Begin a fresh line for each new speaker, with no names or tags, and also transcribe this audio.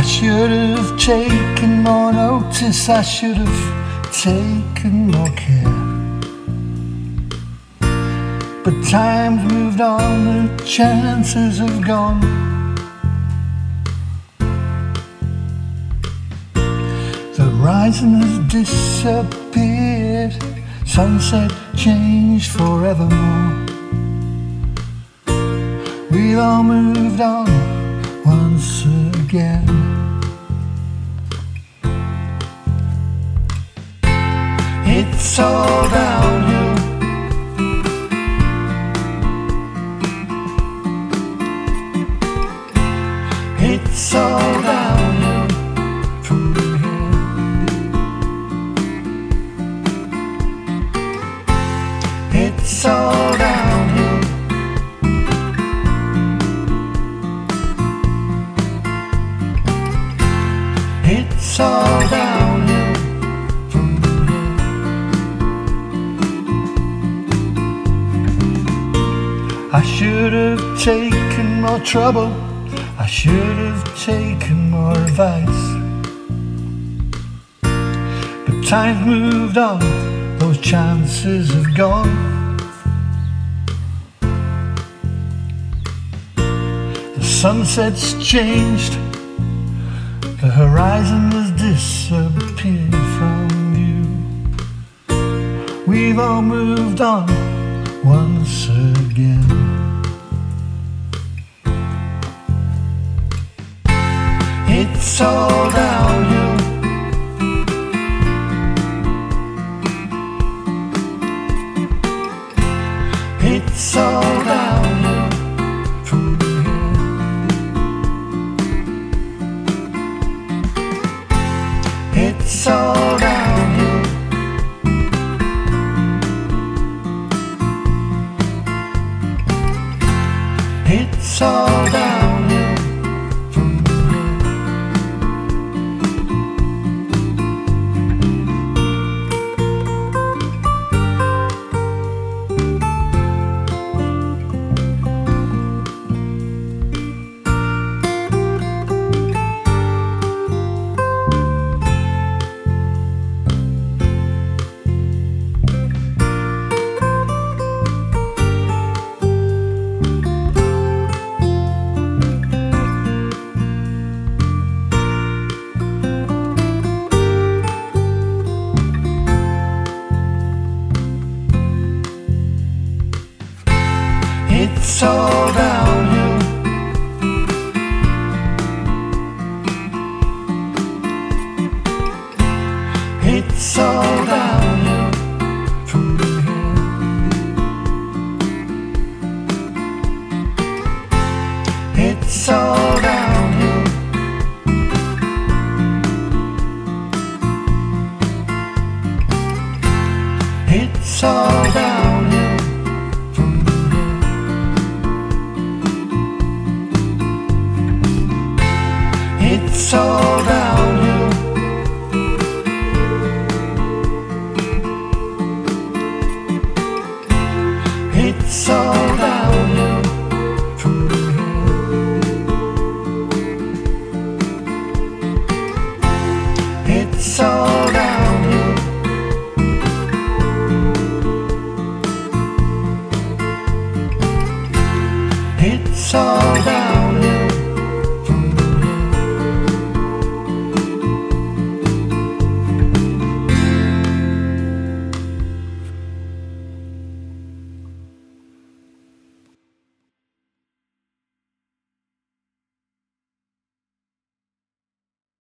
I should have taken more notice, I should have taken more care. But time's moved on, the chances have gone. The horizon has disappeared, sunset changed forevermore. We've all moved on once again. It's all downhill. It's all downhill from here. It's all downhill. It's all downhill I should have taken more trouble. I should have taken more advice. But time's moved on, those chances have gone. The sunset's changed, the horizon has disappeared from view. We've all moved on once again. It's all downhill. It's all downhill from here. It's all It's It's all downhill. It's all downhill from here. It's all downhill. It's all downhill here.